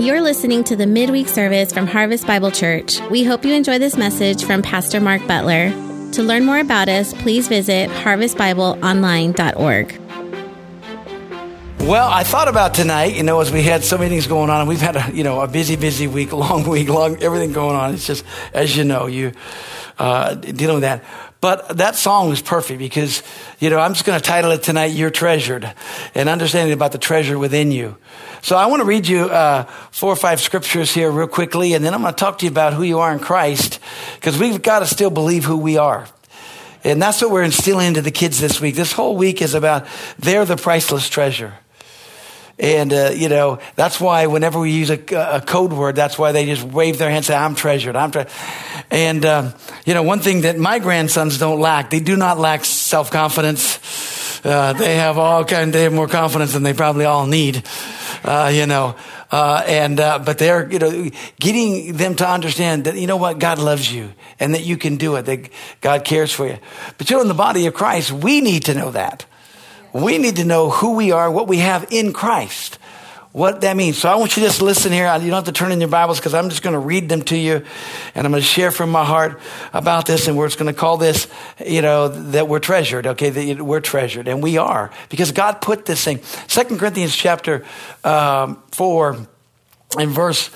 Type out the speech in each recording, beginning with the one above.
You're listening to the midweek service from Harvest Bible Church. We hope you enjoy this message from Pastor Mark Butler. To learn more about us, please visit harvestbibleonline.org. Well, I thought about tonight, you know, as we had so many things going on, and we've had a, you know, a busy, busy week, long week, long, everything going on. It's just, as you know, you, uh, dealing with that. But that song was perfect because, you know, I'm just going to title it tonight, You're Treasured, and understanding about the treasure within you. So I want to read you uh, four or five scriptures here real quickly, and then I'm going to talk to you about who you are in Christ, because we've got to still believe who we are. And that's what we're instilling into the kids this week. This whole week is about they're the priceless treasure. And, uh, you know, that's why whenever we use a, a, code word, that's why they just wave their hands and say, I'm treasured. I'm treasured. And, um, you know, one thing that my grandsons don't lack, they do not lack self confidence. Uh, they have all kind, they have more confidence than they probably all need, uh, you know. Uh, and, uh, but they're, you know, getting them to understand that, you know what, God loves you and that you can do it, that God cares for you. But you know, in the body of Christ, we need to know that. We need to know who we are, what we have in Christ, what that means. So I want you to just listen here. You don't have to turn in your Bibles because I'm just going to read them to you and I'm going to share from my heart about this and we're just going to call this, you know, that we're treasured. Okay. That we're treasured and we are because God put this thing. Second Corinthians chapter um, four and verse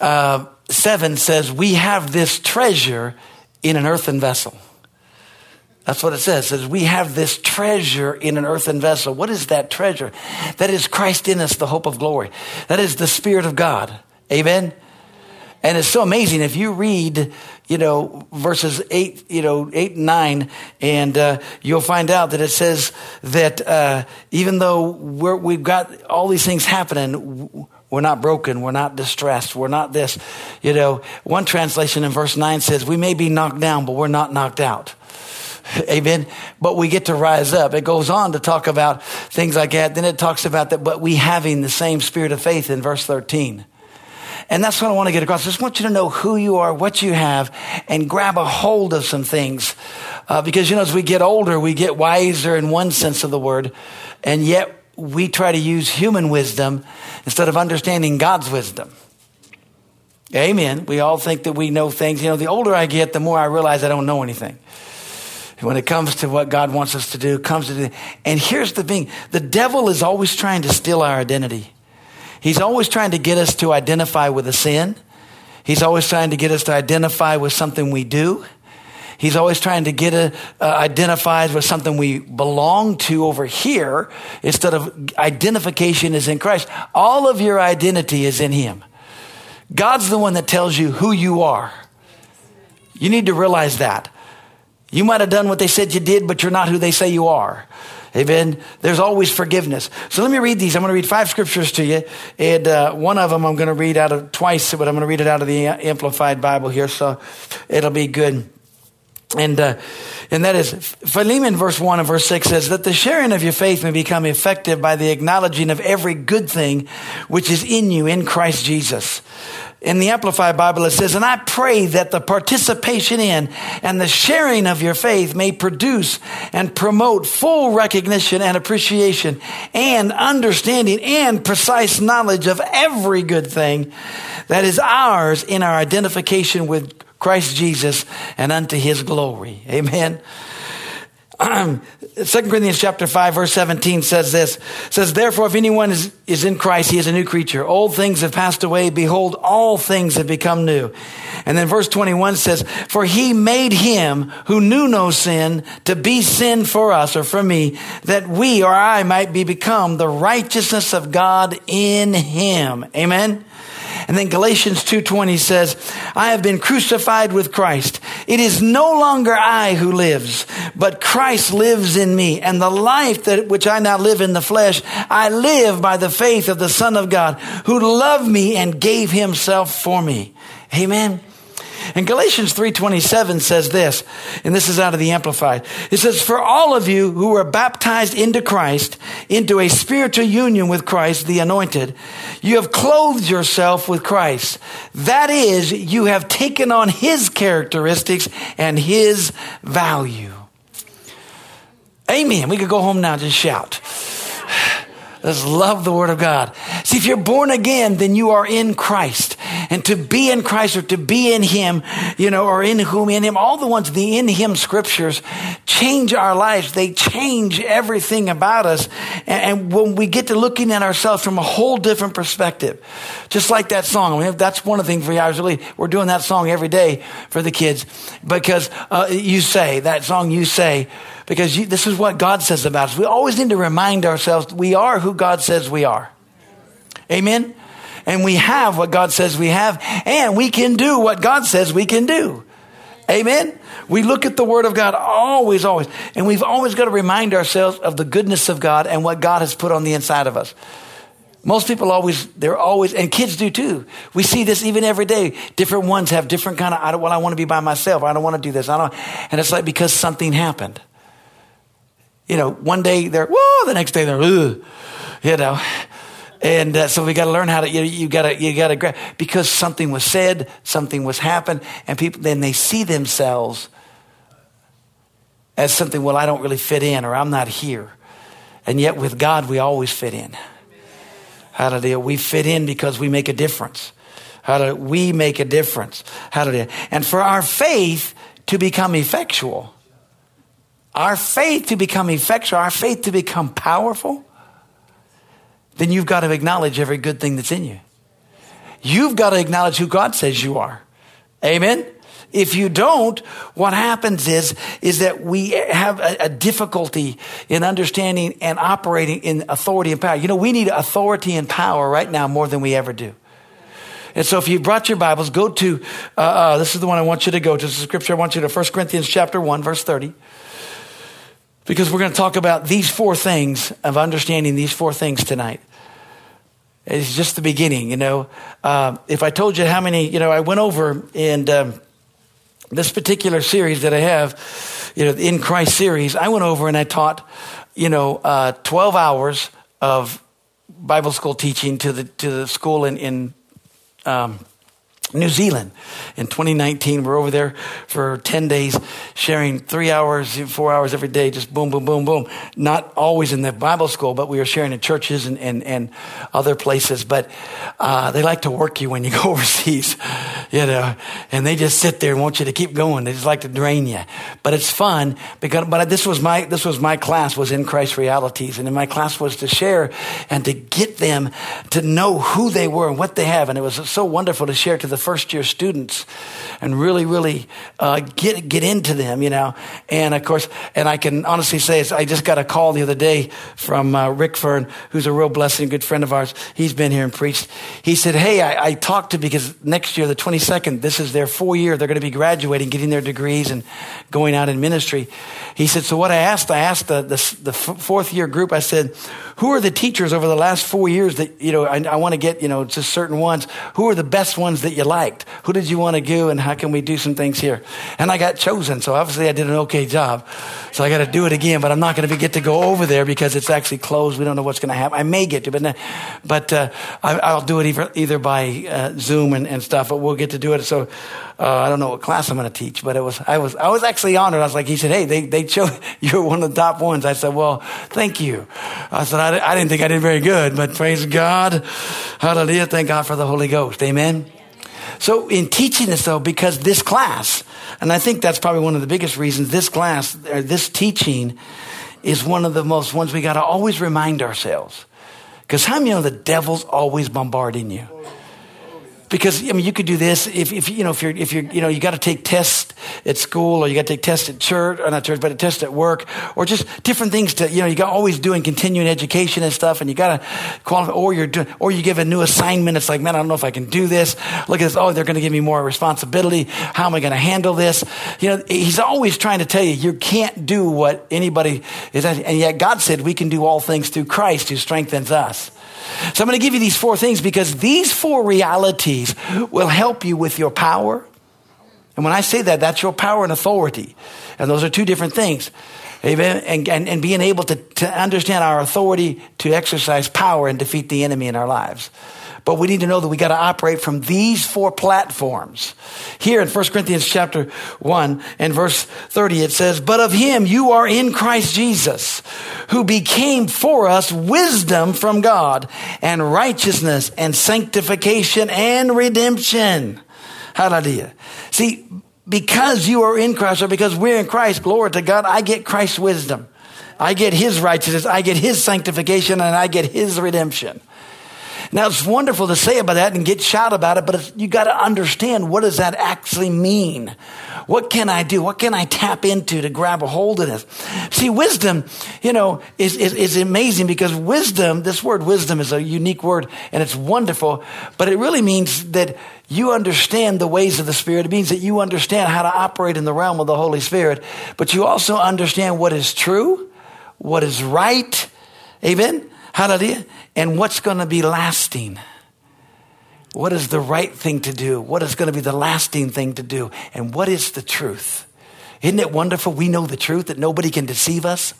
uh, seven says, we have this treasure in an earthen vessel. That's what it says. It says we have this treasure in an earthen vessel. What is that treasure? That is Christ in us, the hope of glory. That is the Spirit of God. Amen. And it's so amazing if you read, you know, verses eight, you know, eight and nine, and uh, you'll find out that it says that uh, even though we have got all these things happening, we're not broken, we're not distressed, we're not this. You know, one translation in verse nine says, "We may be knocked down, but we're not knocked out." Amen. But we get to rise up. It goes on to talk about things like that. Then it talks about that, but we having the same spirit of faith in verse 13. And that's what I want to get across. I just want you to know who you are, what you have, and grab a hold of some things. Uh, because, you know, as we get older, we get wiser in one sense of the word, and yet we try to use human wisdom instead of understanding God's wisdom. Amen. We all think that we know things. You know, the older I get, the more I realize I don't know anything when it comes to what God wants us to do, comes to do. And here's the thing. The devil is always trying to steal our identity. He's always trying to get us to identify with a sin. He's always trying to get us to identify with something we do. He's always trying to get a, uh, identified with something we belong to over here instead of identification is in Christ. All of your identity is in Him. God's the one that tells you who you are. You need to realize that. You might have done what they said you did, but you're not who they say you are. Amen. There's always forgiveness. So let me read these. I'm going to read five scriptures to you. And uh, one of them I'm going to read out of twice, but I'm going to read it out of the Amplified Bible here. So it'll be good. And, uh, and that is Philemon verse 1 and verse 6 says that the sharing of your faith may become effective by the acknowledging of every good thing which is in you in Christ Jesus in the Amplified Bible, it says, And I pray that the participation in and the sharing of your faith may produce and promote full recognition and appreciation and understanding and precise knowledge of every good thing that is ours in our identification with Christ Jesus and unto his glory. Amen. 2 Corinthians chapter 5 verse 17 says this, says, therefore if anyone is, is in Christ, he is a new creature. Old things have passed away. Behold, all things have become new. And then verse 21 says, for he made him who knew no sin to be sin for us or for me, that we or I might be become the righteousness of God in him. Amen. And then Galatians 2:20 says, "I have been crucified with Christ. It is no longer I who lives, but Christ lives in me, and the life that which I now live in the flesh, I live by the faith of the Son of God, who loved me and gave himself for me." Amen. And Galatians 3:27 says this, and this is out of the amplified. It says, "For all of you who were baptized into Christ, into a spiritual union with Christ, the anointed, you have clothed yourself with Christ. That is, you have taken on his characteristics and his value." Amen. We could go home now just shout. Let's love the Word of God. See, if you're born again, then you are in Christ. And to be in Christ or to be in Him, you know, or in whom, in Him, all the ones, the in Him scriptures change our lives. They change everything about us. And, when we get to looking at ourselves from a whole different perspective, just like that song, I mean, that's one of the things for Hours Really, we're doing that song every day for the kids because uh, you say, that song you say, because you, this is what God says about us. We always need to remind ourselves we are who God says we are. Amen? And we have what God says we have, and we can do what God says we can do. Amen? We look at the Word of God always, always, and we've always got to remind ourselves of the goodness of God and what God has put on the inside of us. Most people always, they're always, and kids do too. We see this even every day. Different ones have different kind of, I don't, well, I want to be by myself. I don't want to do this. I don't, and it's like because something happened. You know, one day they're, whoa, the next day they're, Ugh, you know. And uh, so we got to learn how to, you, you got to, you got to grab, because something was said, something was happened, and people, then they see themselves as something, well, I don't really fit in or I'm not here. And yet with God, we always fit in. Hallelujah. We fit in because we make a difference. Hallelujah. We make a difference. Hallelujah. And for our faith to become effectual, our faith to become effectual, our faith to become powerful, then you've got to acknowledge every good thing that's in you. You've got to acknowledge who God says you are. Amen. If you don't, what happens is, is that we have a, a, difficulty in understanding and operating in authority and power. You know, we need authority and power right now more than we ever do. And so if you brought your Bibles, go to, uh, uh, this is the one I want you to go to. This is scripture I want you to, 1 Corinthians chapter 1, verse 30. Because we're going to talk about these four things of understanding these four things tonight. It's just the beginning, you know. Uh, if I told you how many, you know, I went over and um, this particular series that I have, you know, in Christ series, I went over and I taught, you know, uh, 12 hours of Bible school teaching to the, to the school in, in um, New Zealand. In 2019, we're over there for 10 days, sharing three hours, four hours every day, just boom, boom, boom, boom. Not always in the Bible school, but we were sharing in churches and, and, and other places. But uh, they like to work you when you go overseas, you know, and they just sit there and want you to keep going. They just like to drain you. But it's fun because, but this was my, this was my class was in Christ realities. And in my class was to share and to get them to know who they were and what they have. And it was so wonderful to share to the first year students and really, really uh, get get into them, you know. And of course, and I can honestly say, I just got a call the other day from uh, Rick Fern, who's a real blessing, good friend of ours. He's been here and preached. He said, "Hey, I, I talked to because next year, the twenty second, this is their four year. They're going to be graduating, getting their degrees, and going out in ministry." He said, "So what I asked, I asked the the, the fourth year group. I said." who are the teachers over the last four years that, you know, I, I want to get, you know, just certain ones. Who are the best ones that you liked? Who did you want to do and how can we do some things here? And I got chosen. So obviously I did an okay job. So I got to do it again, but I'm not going to get to go over there because it's actually closed. We don't know what's going to happen. I may get to, but, but uh, I, will do it either, either by uh, Zoom and, and stuff, but we'll get to do it. So uh, I don't know what class I'm going to teach, but it was, I was, I was actually honored. I was like, he said, Hey, they, they chose, you're one of the top ones. I said, well, thank you. I said, I, I didn't think I did very good, but praise God. Hallelujah. Thank God for the Holy Ghost. Amen. So in teaching this though, because this class, and I think that's probably one of the biggest reasons this class, or this teaching is one of the most ones we got to always remind ourselves. Because how many know the devil's always bombarding you? Because I mean, you could do this if, if you know if you're if you're you know you got to take tests at school or you got to take tests at church or not church but a test at work or just different things to you know you got always doing continuing education and stuff and you got to qualify or you're doing or you give a new assignment it's like man I don't know if I can do this. Look at this oh they're going to give me more responsibility. How am I going to handle this? You know he's always trying to tell you you can't do what anybody is and yet God said we can do all things through Christ who strengthens us. So I'm going to give you these four things because these four realities will help you with your power. And when I say that, that's your power and authority. And those are two different things. Amen. And, and, and being able to, to understand our authority to exercise power and defeat the enemy in our lives. But we need to know that we got to operate from these four platforms. Here in 1 Corinthians chapter 1 and verse 30, it says, But of him you are in Christ Jesus, who became for us wisdom from God and righteousness and sanctification and redemption. Hallelujah. See, because you are in Christ or because we're in Christ, glory to God, I get Christ's wisdom. I get his righteousness. I get his sanctification and I get his redemption. Now it's wonderful to say about that and get shout about it, but you got to understand what does that actually mean? What can I do? What can I tap into to grab a hold of this? See, wisdom, you know, is, is, is amazing because wisdom, this word wisdom is a unique word and it's wonderful, but it really means that you understand the ways of the Spirit. It means that you understand how to operate in the realm of the Holy Spirit, but you also understand what is true, what is right. Amen. Hallelujah. And what's going to be lasting? What is the right thing to do? What is going to be the lasting thing to do? And what is the truth? Isn't it wonderful? We know the truth that nobody can deceive us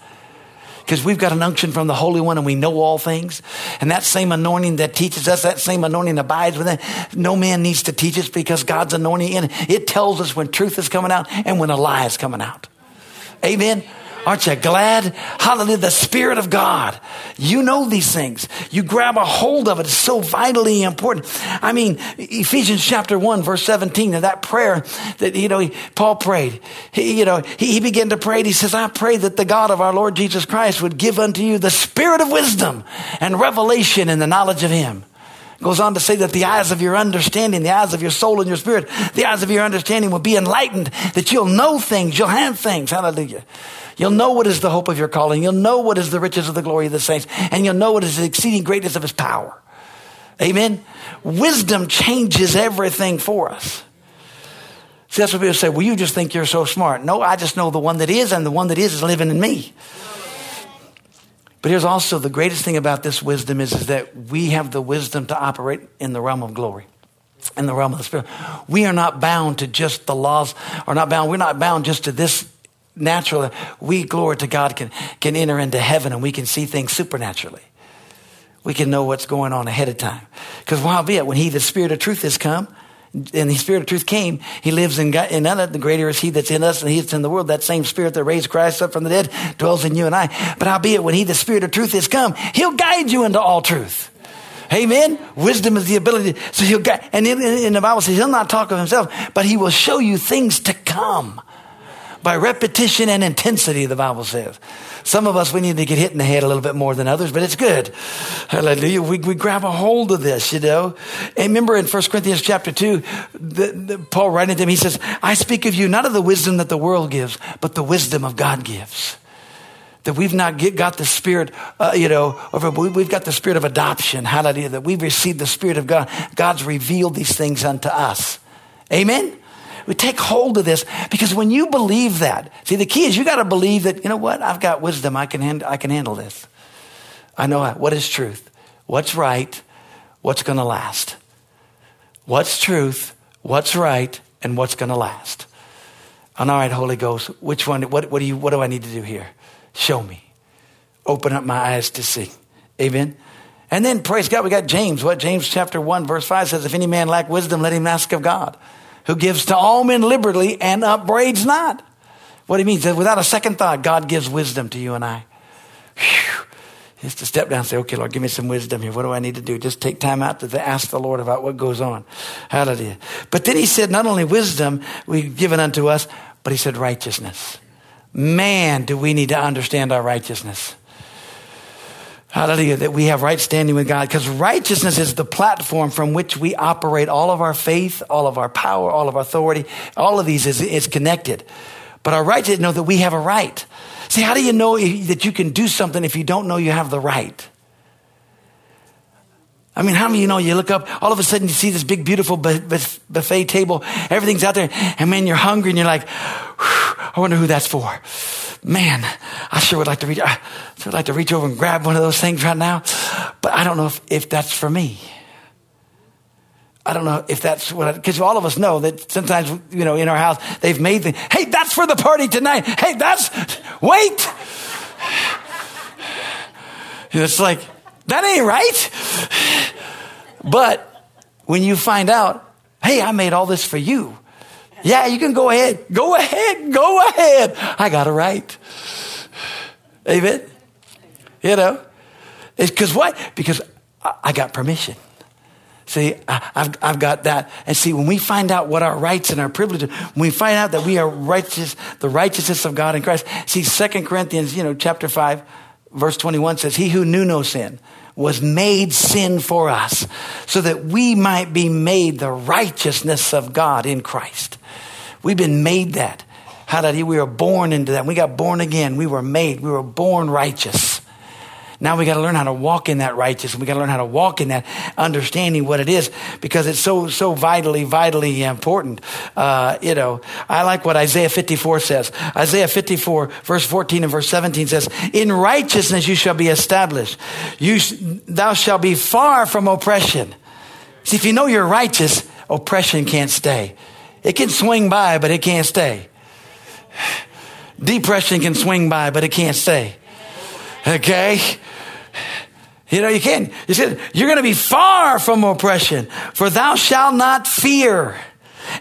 because we've got an unction from the Holy One and we know all things. And that same anointing that teaches us, that same anointing abides within. No man needs to teach us because God's anointing in it. It tells us when truth is coming out and when a lie is coming out. Amen. Aren't you glad? Hallelujah. The Spirit of God. You know these things. You grab a hold of it. It's so vitally important. I mean, Ephesians chapter 1, verse 17, and that prayer that, you know, Paul prayed. He, you know, he, he began to pray. He says, I pray that the God of our Lord Jesus Christ would give unto you the spirit of wisdom and revelation in the knowledge of Him goes on to say that the eyes of your understanding, the eyes of your soul and your spirit, the eyes of your understanding will be enlightened, that you'll know things, you'll have things. Hallelujah. You'll know what is the hope of your calling. You'll know what is the riches of the glory of the saints. And you'll know what is the exceeding greatness of his power. Amen. Wisdom changes everything for us. See, that's what people say. Well, you just think you're so smart. No, I just know the one that is, and the one that is is living in me. But here's also the greatest thing about this wisdom is, is that we have the wisdom to operate in the realm of glory in the realm of the spirit. We are not bound to just the laws, are not bound. We're not bound just to this natural, we, glory to God, can, can enter into heaven and we can see things supernaturally. We can know what's going on ahead of time. Because while be it, when He, the Spirit of truth, has come, and the Spirit of truth came, He lives in, God, in us. The greater is He that's in us and He that's in the world. That same Spirit that raised Christ up from the dead dwells in you and I. But howbeit, when He, the Spirit of truth, has come, He'll guide you into all truth. Amen. Wisdom is the ability. So he'll guide. And in, in the Bible says he'll not talk of himself, but he will show you things to come by repetition and intensity, the Bible says. Some of us, we need to get hit in the head a little bit more than others, but it's good. Hallelujah. We, we grab a hold of this, you know. And remember in 1 Corinthians chapter 2, the, the, Paul writing to him, he says, I speak of you not of the wisdom that the world gives, but the wisdom of God gives that we've not get, got the spirit, uh, you know, of, we've got the spirit of adoption. Hallelujah. That we've received the spirit of God. God's revealed these things unto us. Amen. We take hold of this because when you believe that, see, the key is you got to believe that, you know what? I've got wisdom. I can, hand, I can handle this. I know what is truth, what's right, what's going to last. What's truth, what's right, and what's going to last. And all right, Holy Ghost, which one, what, what, do you, what do I need to do here? Show me. Open up my eyes to see. Amen. And then praise God, we got James. What James chapter 1, verse 5 says, if any man lack wisdom, let him ask of God who gives to all men liberally and upbraids not. What he means is without a second thought, God gives wisdom to you and I. Whew. Just to step down and say, okay, Lord, give me some wisdom here. What do I need to do? Just take time out to ask the Lord about what goes on. Hallelujah. But then he said, not only wisdom we've given unto us, but he said righteousness. Man, do we need to understand our righteousness. Hallelujah, that we have right standing with God. Because righteousness is the platform from which we operate all of our faith, all of our power, all of our authority. All of these is, is connected. But our right to know that we have a right. See, how do you know that you can do something if you don't know you have the right? I mean, how many of you know you look up, all of a sudden you see this big, beautiful buffet table, everything's out there, and man, you're hungry and you're like, I wonder who that's for man, I sure would like to reach, I sure would like to reach over and grab one of those things right now, but I don't know if, if that's for me. I don't know if that's what, because all of us know that sometimes, you know, in our house, they've made the, hey, that's that's for the party tonight. Hey, that's, wait. It's like, that ain't right. But when you find out, hey, I made all this for you. Yeah, you can go ahead. Go ahead. Go ahead. I got it right. Amen. You know, it's because what? Because I got permission. See, I've, I've got that. And see, when we find out what our rights and our privileges, when we find out that we are righteous, the righteousness of God in Christ. See, Second Corinthians, you know, chapter 5, verse 21 says, He who knew no sin was made sin for us so that we might be made the righteousness of God in Christ. We've been made that. Hallelujah. We were born into that. We got born again. We were made. We were born righteous. Now we got to learn how to walk in that righteousness. We got to learn how to walk in that understanding what it is because it's so, so vitally, vitally important. Uh, you know, I like what Isaiah 54 says. Isaiah 54 verse 14 and verse 17 says, in righteousness you shall be established. You, thou shalt be far from oppression. See, if you know you're righteous, oppression can't stay. It can swing by, but it can't stay. Depression can swing by, but it can't stay. Okay? You know, you can't. You said, you're going to be far from oppression, for thou shalt not fear,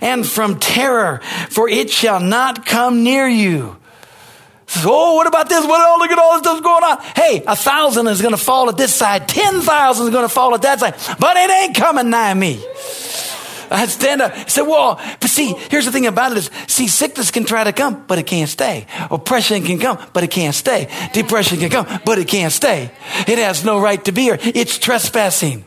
and from terror, for it shall not come near you. oh, what about this? What? Oh, look at all this stuff going on. Hey, a thousand is going to fall at this side. Ten thousand is going to fall at that side. But it ain't coming nigh me. I stand up. Say, well, but see, here's the thing about it is, see, sickness can try to come, but it can't stay. Oppression can come, but it can't stay. Depression can come, but it can't stay. It has no right to be here. It's trespassing.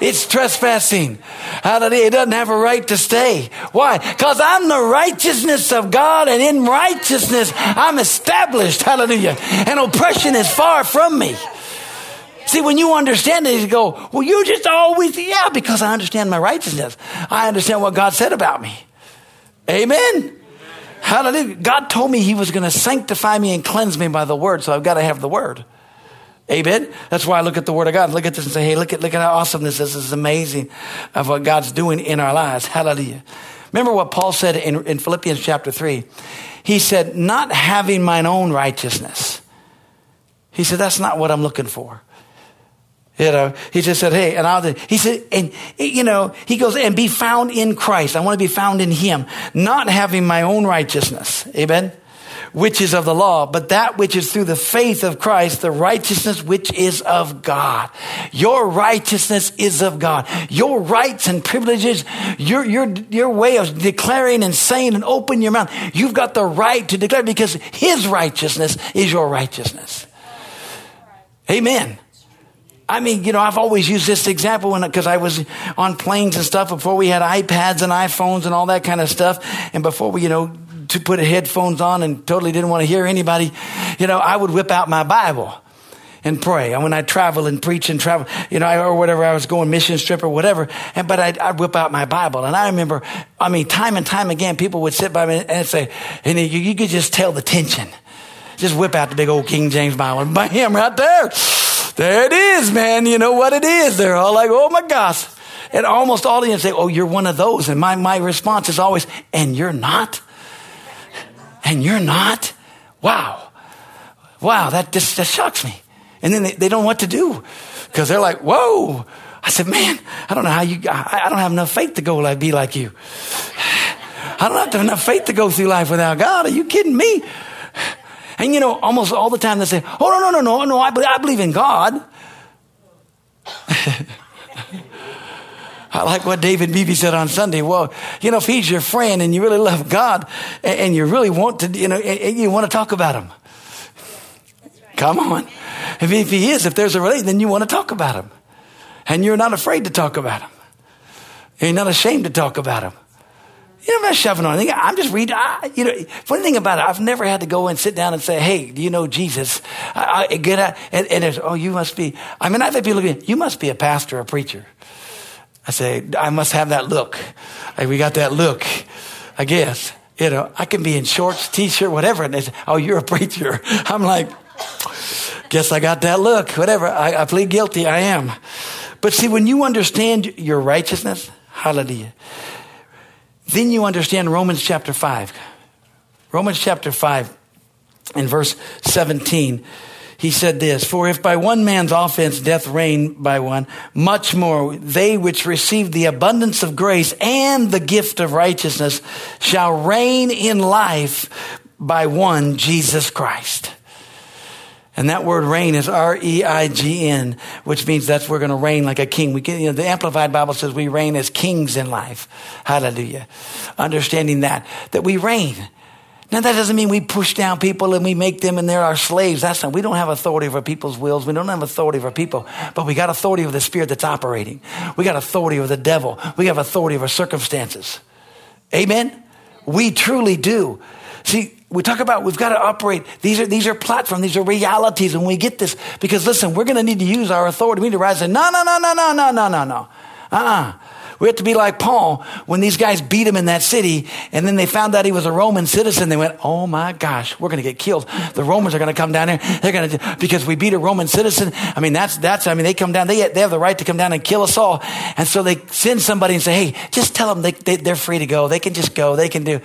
It's trespassing. Hallelujah. It doesn't have a right to stay. Why? Because I'm the righteousness of God, and in righteousness I'm established. Hallelujah. And oppression is far from me. See, when you understand it, you go, well, you just always, yeah, because I understand my righteousness. I understand what God said about me. Amen. Hallelujah. God told me He was going to sanctify me and cleanse me by the Word, so I've got to have the Word. Amen. That's why I look at the Word of God, look at this and say, hey, look at, look at how awesome this is. This is amazing of what God's doing in our lives. Hallelujah. Remember what Paul said in, in Philippians chapter 3? He said, not having mine own righteousness. He said, that's not what I'm looking for. You know, he just said, Hey, and I'll, he said, and, you know, he goes, and be found in Christ. I want to be found in him, not having my own righteousness. Amen. Which is of the law, but that which is through the faith of Christ, the righteousness which is of God. Your righteousness is of God. Your rights and privileges, your, your, your way of declaring and saying and open your mouth, you've got the right to declare because his righteousness is your righteousness. Amen. I mean, you know, I've always used this example because I was on planes and stuff before we had iPads and iPhones and all that kind of stuff. And before we, you know, to put headphones on and totally didn't want to hear anybody, you know, I would whip out my Bible and pray. And when I travel and preach and travel, you know, or whatever, I was going mission trip or whatever. And, but I'd, I'd, whip out my Bible. And I remember, I mean, time and time again, people would sit by me and say, and you, you could just tell the tension. Just whip out the big old King James Bible and bam, right there. There it is, man. You know what it is. They're all like, oh my gosh. And almost all of them say, oh, you're one of those. And my, my response is always, and you're not? And you're not? Wow. Wow, that just that shocks me. And then they, they don't know what to do because they're like, whoa. I said, man, I don't know how you, I, I don't have enough faith to go like, be like you. I don't have enough faith to go through life without God. Are you kidding me? And you know, almost all the time they say, oh, no, no, no, no, no, I, I believe in God. I like what David Beebe said on Sunday. Well, you know, if he's your friend and you really love God and, and you really want to, you know, you want to talk about him. Right. Come on. If, if he is, if there's a relation, then you want to talk about him. And you're not afraid to talk about him. You're not ashamed to talk about him. You know, I'm not shoving on anything. I'm just reading. I, you know, funny thing about it, I've never had to go and sit down and say, "Hey, do you know Jesus?" I, I get out, and, and there's, "Oh, you must be." I mean, I've had people look at you must be a pastor, a preacher. I say, I must have that look. Like we got that look, I guess. You know, I can be in shorts, t-shirt, whatever, and they say, "Oh, you're a preacher." I'm like, guess I got that look. Whatever. I, I plead guilty. I am. But see, when you understand your righteousness, hallelujah then you understand Romans chapter 5. Romans chapter 5 in verse 17 he said this For if by one man's offense death reigned by one, much more they which receive the abundance of grace and the gift of righteousness shall reign in life by one, Jesus Christ. And that word reign is R E I G N, which means that's we're going to reign like a king. We get, you know, the Amplified Bible says we reign as kings in life. Hallelujah. Understanding that, that we reign. Now that doesn't mean we push down people and we make them and they're our slaves. That's not, we don't have authority over people's wills. We don't have authority over people, but we got authority over the spirit that's operating. We got authority over the devil. We have authority over circumstances. Amen? We truly do. See, we talk about we've got to operate. These are these are platforms. These are realities, and we get this because listen, we're going to need to use our authority. We need to rise and no, no, no, no, no, no, no, no, no. Uh-uh. We have to be like Paul when these guys beat him in that city and then they found out he was a Roman citizen. They went, Oh my gosh, we're going to get killed. The Romans are going to come down here. They're going to, because we beat a Roman citizen. I mean, that's, that's, I mean, they come down, they, they have the right to come down and kill us all. And so they send somebody and say, Hey, just tell them they, they, they're free to go. They can just go. They can do.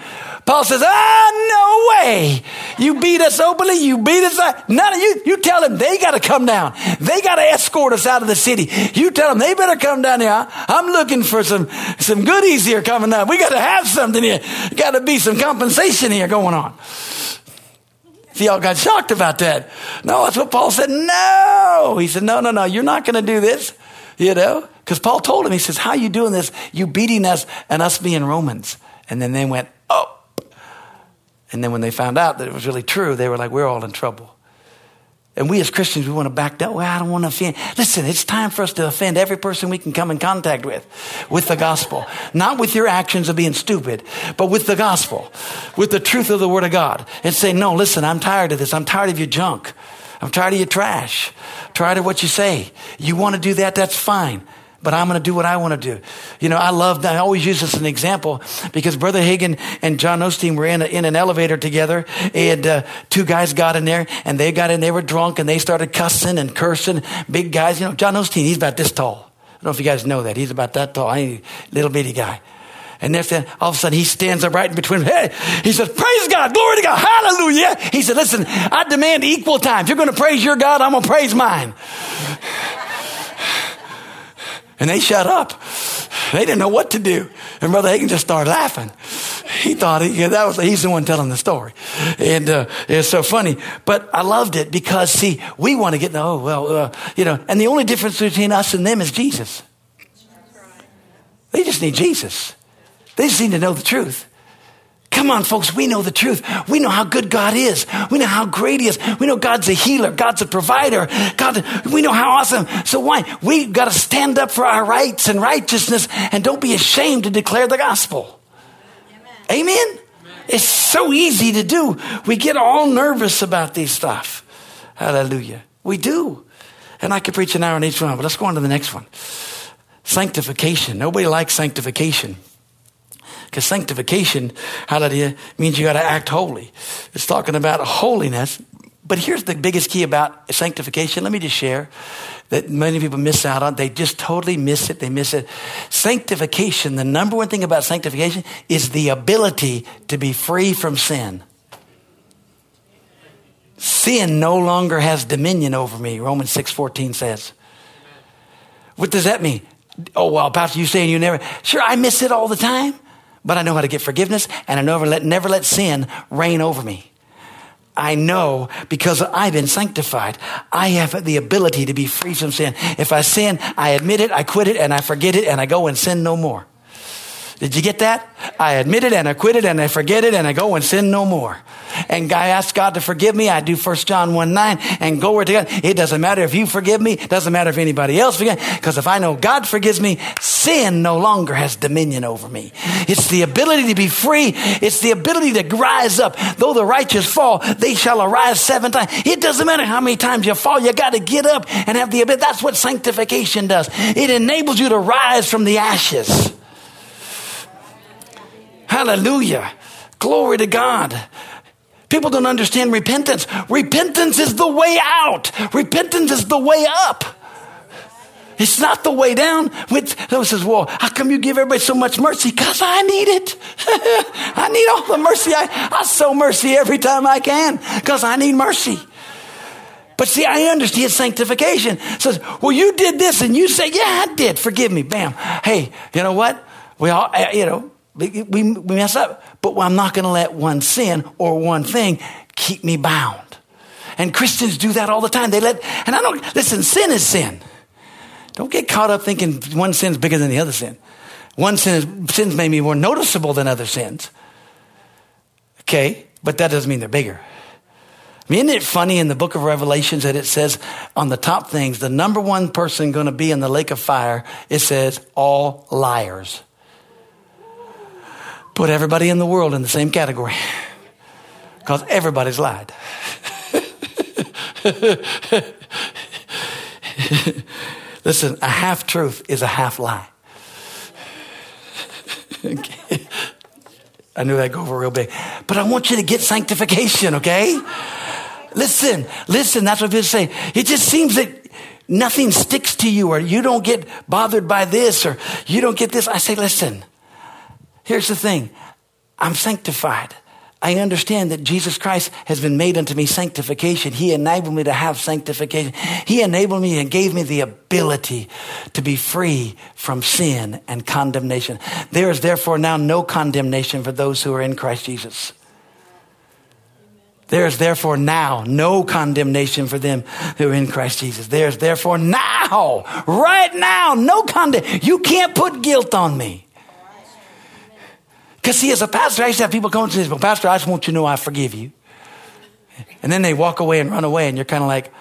Paul says, Ah, no way. You beat us openly. You beat us. None of you, you tell them they got to come down. They got to escort us out of the city. You tell them they better come down here. I'm looking for some, some goodies here coming up. We got to have something here. Got to be some compensation here going on. See, y'all got shocked about that. No, that's what Paul said. No. He said, no, no, no, you're not going to do this. You know? Because Paul told him, he says, how you doing this? You beating us and us being Romans. And then they went, oh. And then when they found out that it was really true, they were like, we're all in trouble. And we as Christians, we want to back down. Well, I don't want to offend. Listen, it's time for us to offend every person we can come in contact with, with the gospel. Not with your actions of being stupid, but with the gospel, with the truth of the word of God. And say, no, listen, I'm tired of this. I'm tired of your junk. I'm tired of your trash. I'm tired of what you say. You want to do that? That's fine but I'm going to do what I want to do. You know, I love that. I always use this as an example because Brother Hagin and John Osteen were in, a, in an elevator together and uh, two guys got in there and they got in, they were drunk and they started cussing and cursing. Big guys, you know, John Osteen, he's about this tall. I don't know if you guys know that. He's about that tall. I ain't little bitty guy. And then all of a sudden he stands up right in between. Hey, he says, praise God, glory to God, hallelujah. He said, listen, I demand equal time. If you're going to praise your God, I'm going to praise mine. And they shut up. They didn't know what to do. And Brother Hagin just started laughing. He thought he, that was, he's the one telling the story. And uh, it's so funny. But I loved it because, see, we want to get, oh, well, uh, you know, and the only difference between us and them is Jesus. They just need Jesus. They just need to know the truth. Come on, folks, we know the truth. We know how good God is. We know how great He is. We know God's a healer. God's a provider. God, we know how awesome. So why? We got to stand up for our rights and righteousness and don't be ashamed to declare the gospel. Amen? Amen? Amen. It's so easy to do. We get all nervous about these stuff. Hallelujah. We do. And I could preach an hour on each one, but let's go on to the next one. Sanctification. Nobody likes sanctification. Because sanctification, hallelujah, means you got to act holy. It's talking about holiness. But here's the biggest key about sanctification. Let me just share that many people miss out on. They just totally miss it. They miss it. Sanctification, the number one thing about sanctification is the ability to be free from sin. Sin no longer has dominion over me, Romans 6:14 says. What does that mean? Oh, well, Pastor, you saying you never, sure, I miss it all the time. But I know how to get forgiveness and I never let, never let sin reign over me. I know because I've been sanctified. I have the ability to be free from sin. If I sin, I admit it, I quit it, and I forget it, and I go and sin no more. Did you get that? I admit it and I quit it and I forget it and I go and sin no more. And I ask God to forgive me. I do 1 John 1 9 and go where to God. It doesn't matter if you forgive me. It doesn't matter if anybody else forgives Because if I know God forgives me, sin no longer has dominion over me. It's the ability to be free. It's the ability to rise up. Though the righteous fall, they shall arise seven times. It doesn't matter how many times you fall. You got to get up and have the ability. That's what sanctification does. It enables you to rise from the ashes. Hallelujah. Glory to God. People don't understand repentance. Repentance is the way out. Repentance is the way up. It's not the way down. With those says, well, how come you give everybody so much mercy? Because I need it. I need all the mercy. I, I sow mercy every time I can because I need mercy. But see, I understand sanctification. Says, well, you did this, and you say, yeah, I did. Forgive me. Bam. Hey, you know what? We all, eh, you know, we, we mess up, but I'm not going to let one sin or one thing keep me bound. And Christians do that all the time. They let, and I don't, listen, sin is sin. Don't get caught up thinking one sin's bigger than the other sin. One sin is, sins may be more noticeable than other sins. Okay, but that doesn't mean they're bigger. I mean, isn't it funny in the book of Revelations that it says on the top things, the number one person going to be in the lake of fire, it says all liars. Put everybody in the world in the same category because everybody's lied. Listen, a half truth is a half lie. I knew that'd go over real big. But I want you to get sanctification, okay? Listen, listen, that's what people saying. It just seems that nothing sticks to you or you don't get bothered by this or you don't get this. I say, listen, here's the thing. I'm sanctified. I understand that Jesus Christ has been made unto me sanctification. He enabled me to have sanctification. He enabled me and gave me the ability to be free from sin and condemnation. There is therefore now no condemnation for those who are in Christ Jesus. There is therefore now no condemnation for them who are in Christ Jesus. There is therefore now, right now, no condemnation. You can't put guilt on me. Because see, as a pastor, I used to have people come to me and say, well, Pastor, I just want you to know I forgive you. And then they walk away and run away, and you're kind of like,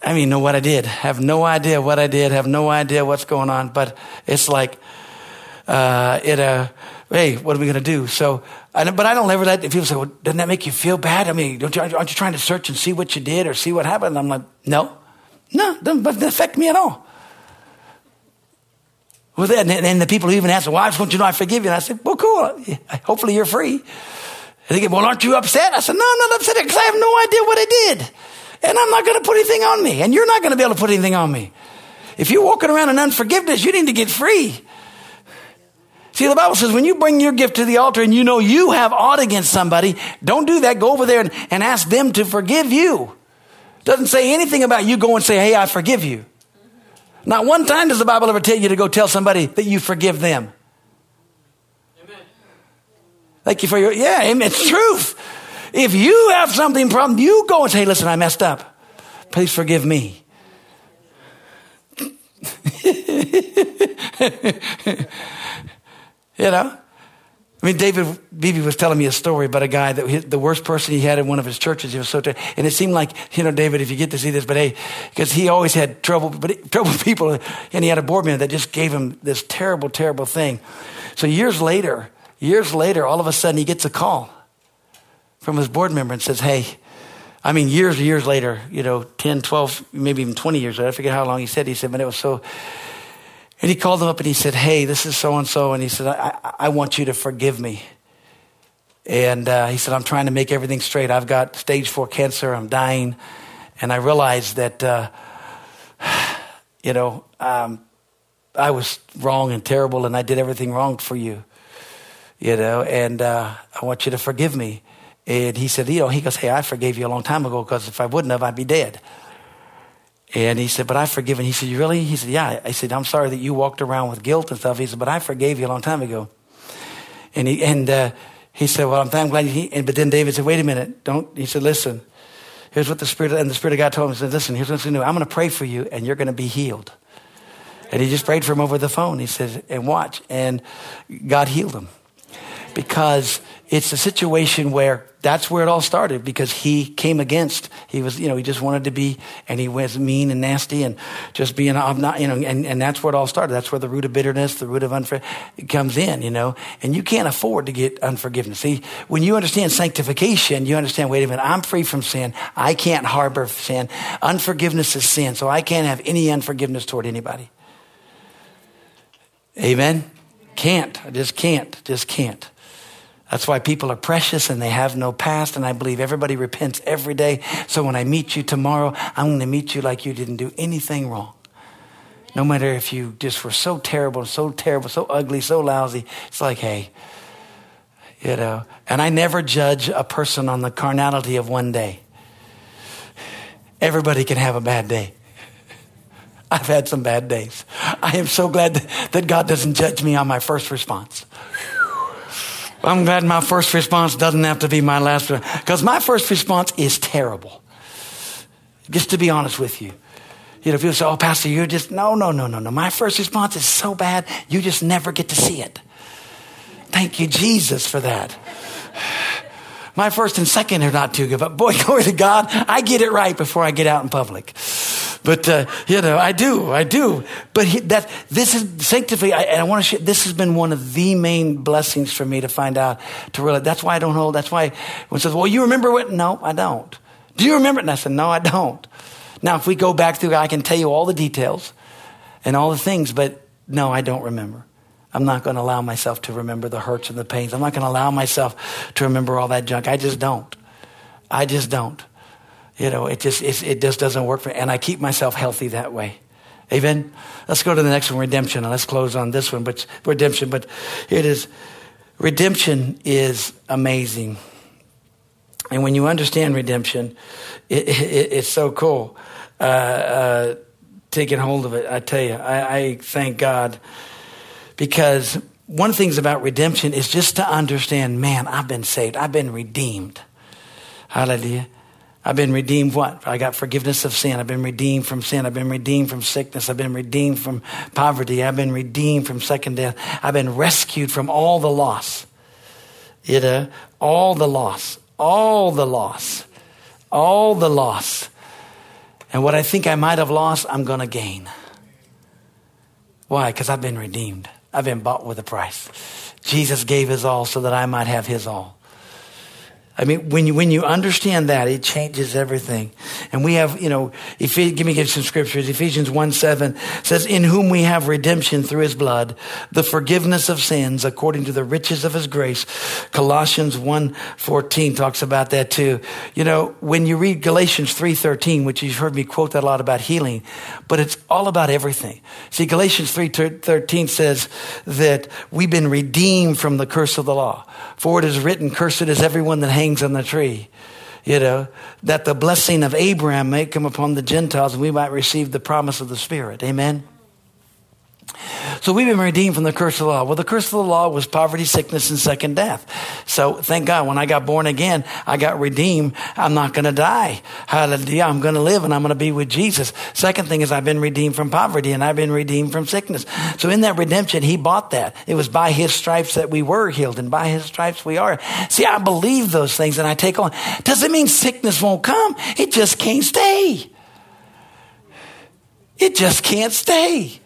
I mean, know what I did. Have no idea what I did. Have no idea what's going on. But it's like, uh, it, uh, hey, what are we going to do? So, but I don't ever let people say, well, doesn't that make you feel bad? I mean, don't you, aren't you trying to search and see what you did or see what happened? I'm like, no, no, doesn't affect me at all. Well, then, and the people who even ask, well, I just want you know I forgive you. And I said, well, cool. Hopefully you're free. And they get, well, aren't you upset? I said, no, I'm not upset because I have no idea what I did. And I'm not going to put anything on me. And you're not going to be able to put anything on me. If you're walking around in unforgiveness, you need to get free. See, the Bible says when you bring your gift to the altar and you know you have aught against somebody, don't do that. Go over there and, and ask them to forgive you. Doesn't say anything about you go and say, hey, I forgive you. Not one time does the Bible ever tell you to go tell somebody that you forgive them. Amen. Thank you for your, yeah, amen. It's truth. If you have something problem, you go and say, listen, I messed up. Please forgive me. you know? I mean, David Beebe was telling me a story about a guy that the worst person he had in one of his churches. He was so, and it seemed like, you know, David, if you get to see this, but hey, because he always had trouble, but trouble people, and he had a board member that just gave him this terrible, terrible thing. So years later, years later, all of a sudden he gets a call from his board member and says, hey, I mean, years, years later, you know, 10, 12, maybe even 20 years later, I forget how long he said, he said, but it was so, and he called him up and he said, Hey, this is so and so. And he said, I, I, want you to forgive me. And uh, he said, I'm trying to make everything straight. I've got stage four cancer. I'm dying. And I realized that, uh, you know, um, I was wrong and terrible and I did everything wrong for you, you know, and uh, I want you to forgive me. And he said, you know, he goes, Hey, I forgave you a long time ago because if I wouldn't have, I'd be dead. And he said, But I've forgiven. He said, You really? He said, Yeah. I said, I'm sorry that you walked around with guilt and stuff. He said, But I forgave you a long time ago. And he, and, uh, he said, Well, I'm, I'm glad he, and, but then David said, Wait a minute. Don't, he said, Listen, here's what the Spirit, and the Spirit of God told him. He said, Listen, here's what's do. I'm going to pray for you and you're going to be healed. And he just prayed for him over the phone. He said, And watch. And God healed him because it's a situation where that's where it all started because he came against. He was, you know, he just wanted to be, and he was mean and nasty and just being, I'm not, you know, and, and that's where it all started. That's where the root of bitterness, the root of unforgiveness comes in, you know, and you can't afford to get unforgiveness. See, when you understand sanctification, you understand, wait a minute, I'm free from sin. I can't harbor sin. Unforgiveness is sin, so I can't have any unforgiveness toward anybody. Amen? Can't. I just can't. Just can't. That's why people are precious and they have no past. And I believe everybody repents every day. So when I meet you tomorrow, I'm going to meet you like you didn't do anything wrong. No matter if you just were so terrible, so terrible, so ugly, so lousy. It's like, hey, you know. And I never judge a person on the carnality of one day. Everybody can have a bad day. I've had some bad days. I am so glad that God doesn't judge me on my first response. I'm glad my first response doesn't have to be my last one because my first response is terrible. Just to be honest with you. You know, you say, oh, Pastor, you're just, no, no, no, no, no. My first response is so bad, you just never get to see it. Thank you, Jesus, for that. My first and second are not too good, but boy, glory to God, I get it right before I get out in public. But uh, you know, I do, I do. But he, that this is sanctify. I, and I want to share. This has been one of the main blessings for me to find out. To realize that's why I don't hold. That's why when says, "Well, you remember what?" No, I don't. Do you remember it? And I said, "No, I don't." Now, if we go back through, I can tell you all the details and all the things, but no, I don't remember. I'm not going to allow myself to remember the hurts and the pains. I'm not going to allow myself to remember all that junk. I just don't. I just don't. You know, it just, it just doesn't work for me. And I keep myself healthy that way. Amen. Let's go to the next one, redemption. And let's close on this one, but redemption. But it is, redemption is amazing. And when you understand redemption, it, it, it's so cool. Uh, uh, taking hold of it, I tell you, I, I thank God because one of the things about redemption is just to understand, man, I've been saved. I've been redeemed. Hallelujah. I've been redeemed what? I got forgiveness of sin. I've been redeemed from sin. I've been redeemed from sickness. I've been redeemed from poverty. I've been redeemed from second death. I've been rescued from all the loss. You know, all the loss, all the loss, all the loss. And what I think I might have lost, I'm going to gain. Why? Because I've been redeemed. I've been bought with a price. Jesus gave his all so that I might have his all. I mean, when you, when you understand that, it changes everything. And we have, you know, if, give me give some scriptures. Ephesians 1 7 says, In whom we have redemption through his blood, the forgiveness of sins according to the riches of his grace. Colossians 1 14 talks about that too. You know, when you read Galatians 3 13, which you've heard me quote that a lot about healing, but it's all about everything. See, Galatians 3 13 says that we've been redeemed from the curse of the law. For it is written, Cursed is everyone that hangs on the tree. You know, that the blessing of Abraham may come upon the Gentiles and we might receive the promise of the Spirit. Amen. So we've been redeemed from the curse of the law. Well, the curse of the law was poverty, sickness, and second death. So thank God when I got born again, I got redeemed. I'm not going to die. Hallelujah. I'm going to live and I'm going to be with Jesus. Second thing is I've been redeemed from poverty and I've been redeemed from sickness. So in that redemption, he bought that. It was by his stripes that we were healed and by his stripes we are. See, I believe those things and I take on. Doesn't mean sickness won't come. It just can't stay. It just can't stay.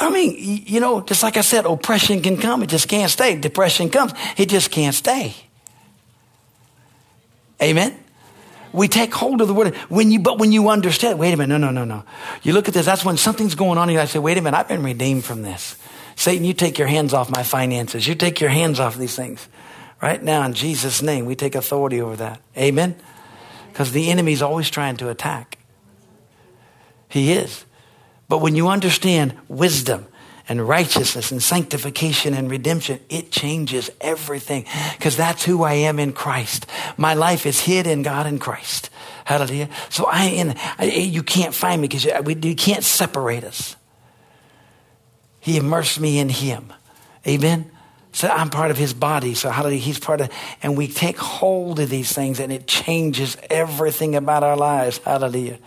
I mean, you know, just like I said, oppression can come. It just can't stay. Depression comes. It just can't stay. Amen. We take hold of the word when you, but when you understand, wait a minute, no, no, no, no. You look at this. That's when something's going on. And I say, wait a minute, I've been redeemed from this. Satan, you take your hands off my finances. You take your hands off these things. Right now, in Jesus' name, we take authority over that. Amen. Because the enemy's always trying to attack. He is. But when you understand wisdom and righteousness and sanctification and redemption, it changes everything because that's who I am in Christ. My life is hid in God in Christ. Hallelujah. So I, in, I, you can't find me because you, you can't separate us. He immersed me in Him. Amen. So I'm part of his body. So hallelujah, he's part of, and we take hold of these things and it changes everything about our lives. Hallelujah.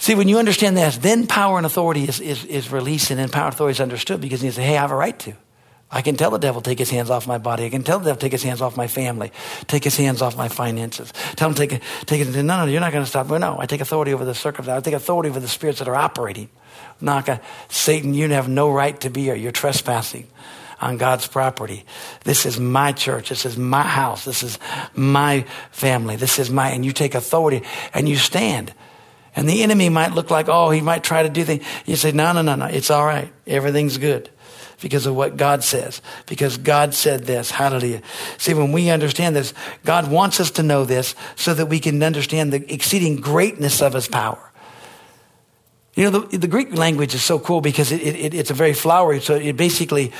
See, when you understand that, then power and authority is, is, is released and then power and authority is understood because you say, hey, I have a right to. I can tell the devil take his hands off my body. I can tell the devil take his hands off my family, take his hands off my finances. Tell him take it take it. No, no, you're not going to stop. Well, no, I take authority over the circumstances. I take authority over the spirits that are operating. Not gonna, Satan, you have no right to be here. You're trespassing on God's property. This is my church. This is my house. This is my family. This is my, and you take authority and you stand. And the enemy might look like, oh, he might try to do things. You say, no, no, no, no. It's all right. Everything's good. because of what God says, because God said this. Hallelujah. See, when we understand this, God wants us to know this so that we can understand the exceeding greatness of his power. You know, the, the Greek language is so cool because it, it, it's a very flowery, so it basically,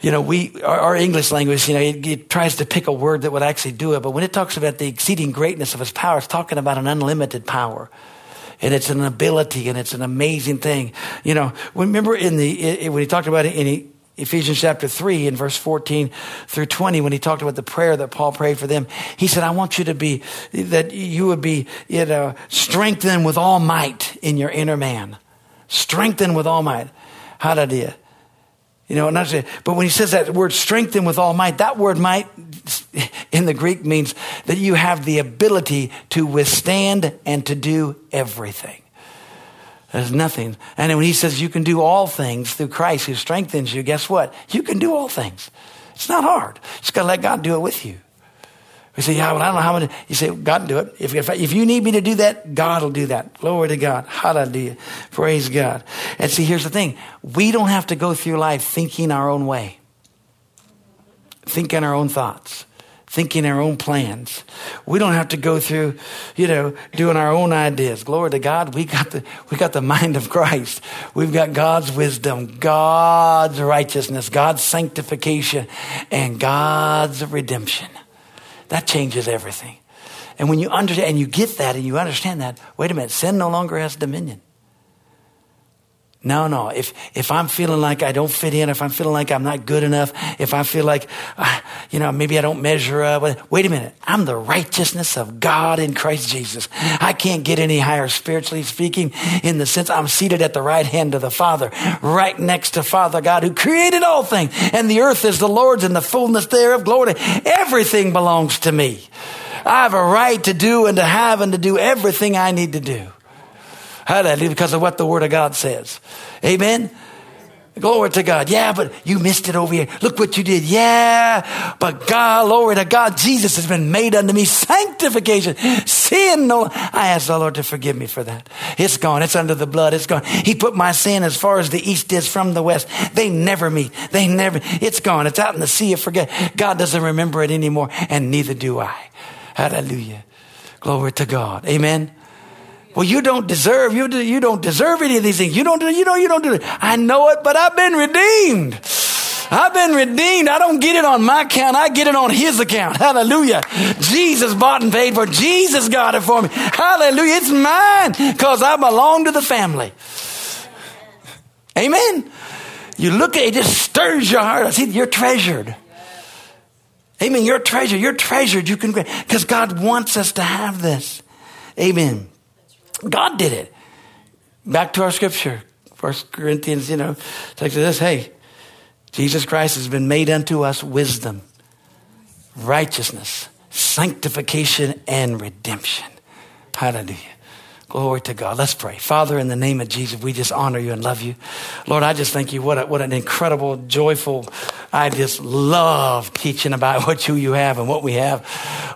you know, we, our, our English language, you know, it, it, tries to pick a word that would actually do it. But when it talks about the exceeding greatness of his power, it's talking about an unlimited power. And it's an ability and it's an amazing thing. You know, remember in the, when he talked about it in Ephesians chapter 3 in verse 14 through 20, when he talked about the prayer that Paul prayed for them, he said, I want you to be, that you would be, you know, strengthened with all might in your inner man. Strengthened with all might. Hallelujah. You know, not say, but when he says that word strengthen with all might, that word might in the Greek means that you have the ability to withstand and to do everything. There's nothing. And when he says you can do all things through Christ who strengthens you, guess what? You can do all things. It's not hard. You just got to let God do it with you. We say, yeah, well, I don't know how many. You say, God do it. If, if, if you need me to do that, God will do that. Glory to God. Hallelujah. Praise God. And see, here's the thing. We don't have to go through life thinking our own way, thinking our own thoughts thinking our own plans. We don't have to go through, you know, doing our own ideas. Glory to God. We got the, we got the mind of Christ. We've got God's wisdom, God's righteousness, God's sanctification, and God's redemption. That changes everything. And when you understand, and you get that and you understand that, wait a minute, sin no longer has dominion. No, no. If, if I'm feeling like I don't fit in, if I'm feeling like I'm not good enough, if I feel like, uh, you know, maybe I don't measure up, wait a minute. I'm the righteousness of God in Christ Jesus. I can't get any higher spiritually speaking in the sense I'm seated at the right hand of the Father, right next to Father God who created all things. And the earth is the Lord's and the fullness thereof. Glory. Everything belongs to me. I have a right to do and to have and to do everything I need to do. Hallelujah, because of what the Word of God says. Amen. Glory to God. Yeah, but you missed it over here. Look what you did. Yeah, but God, glory to God, Jesus has been made unto me sanctification. Sin, no. I ask the Lord to forgive me for that. It's gone. It's under the blood. It's gone. He put my sin as far as the east is from the west. They never meet. They never, it's gone. It's out in the sea of forget. God doesn't remember it anymore, and neither do I. Hallelujah. Glory to God. Amen. Well, you don't deserve, you, do, you don't deserve any of these things. You don't do, you know, you don't do it. I know it, but I've been redeemed. I've been redeemed. I don't get it on my account. I get it on his account. Hallelujah. Jesus bought and paid for. Jesus got it for me. Hallelujah. It's mine because I belong to the family. Amen. You look at it, it just stirs your heart. I see you're treasured. Amen. You're treasured. You're treasured. You can, because God wants us to have this. Amen. God did it. Back to our scripture. First Corinthians, you know, takes this, hey, Jesus Christ has been made unto us wisdom, righteousness, sanctification, and redemption. Hallelujah. Glory to God. Let's pray. Father, in the name of Jesus, we just honor you and love you. Lord, I just thank you. What, a, what an incredible, joyful, I just love teaching about what you, you have and what we have.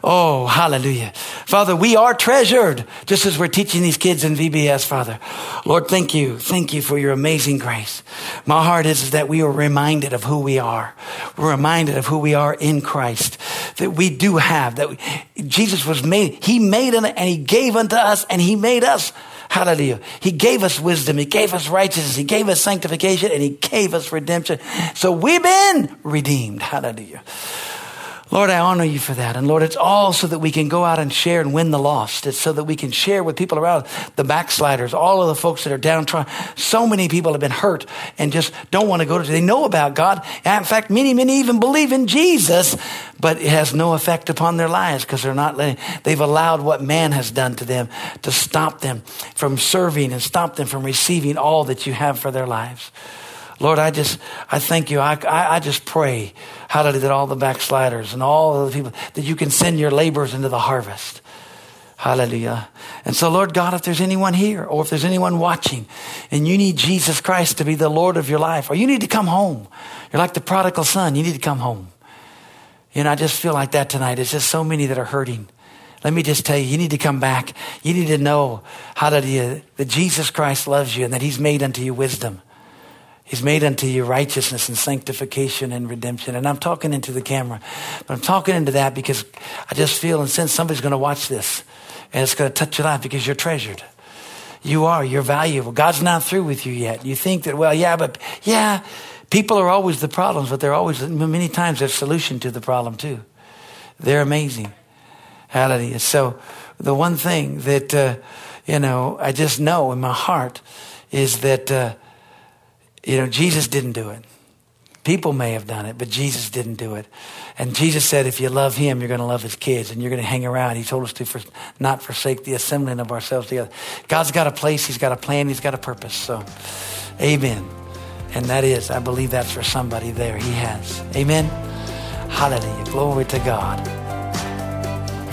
Oh, hallelujah. Father, we are treasured just as we're teaching these kids in VBS, Father. Lord, thank you. Thank you for your amazing grace. My heart is, is that we are reminded of who we are. We're reminded of who we are in Christ. That we do have, that we, Jesus was made, He made and He gave unto us and He made made us. Hallelujah. He gave us wisdom. He gave us righteousness. He gave us sanctification and he gave us redemption. So we've been redeemed. Hallelujah. Lord, I honor you for that. And Lord, it's all so that we can go out and share and win the lost. It's so that we can share with people around the backsliders, all of the folks that are downtrodden. So many people have been hurt and just don't want to go to, they know about God. And in fact, many, many even believe in Jesus, but it has no effect upon their lives because they're not letting, they've allowed what man has done to them to stop them from serving and stop them from receiving all that you have for their lives. Lord, I just, I thank you. I, I, I, just pray, hallelujah, that all the backsliders and all the people, that you can send your labors into the harvest. Hallelujah. And so, Lord God, if there's anyone here or if there's anyone watching and you need Jesus Christ to be the Lord of your life or you need to come home, you're like the prodigal son, you need to come home. You know, I just feel like that tonight. It's just so many that are hurting. Let me just tell you, you need to come back. You need to know, hallelujah, that Jesus Christ loves you and that he's made unto you wisdom. He's made unto you righteousness and sanctification and redemption. And I'm talking into the camera, but I'm talking into that because I just feel and sense somebody's going to watch this and it's going to touch your life because you're treasured. You are, you're valuable. God's not through with you yet. You think that, well, yeah, but yeah, people are always the problems, but they're always, many times, there's solution to the problem too. They're amazing. Hallelujah. So the one thing that, uh, you know, I just know in my heart is that, uh, you know, Jesus didn't do it. People may have done it, but Jesus didn't do it. And Jesus said, if you love him, you're going to love his kids and you're going to hang around. He told us to for, not forsake the assembling of ourselves together. God's got a place, he's got a plan, he's got a purpose. So, amen. And that is, I believe that's for somebody there. He has. Amen. Hallelujah. Glory to God.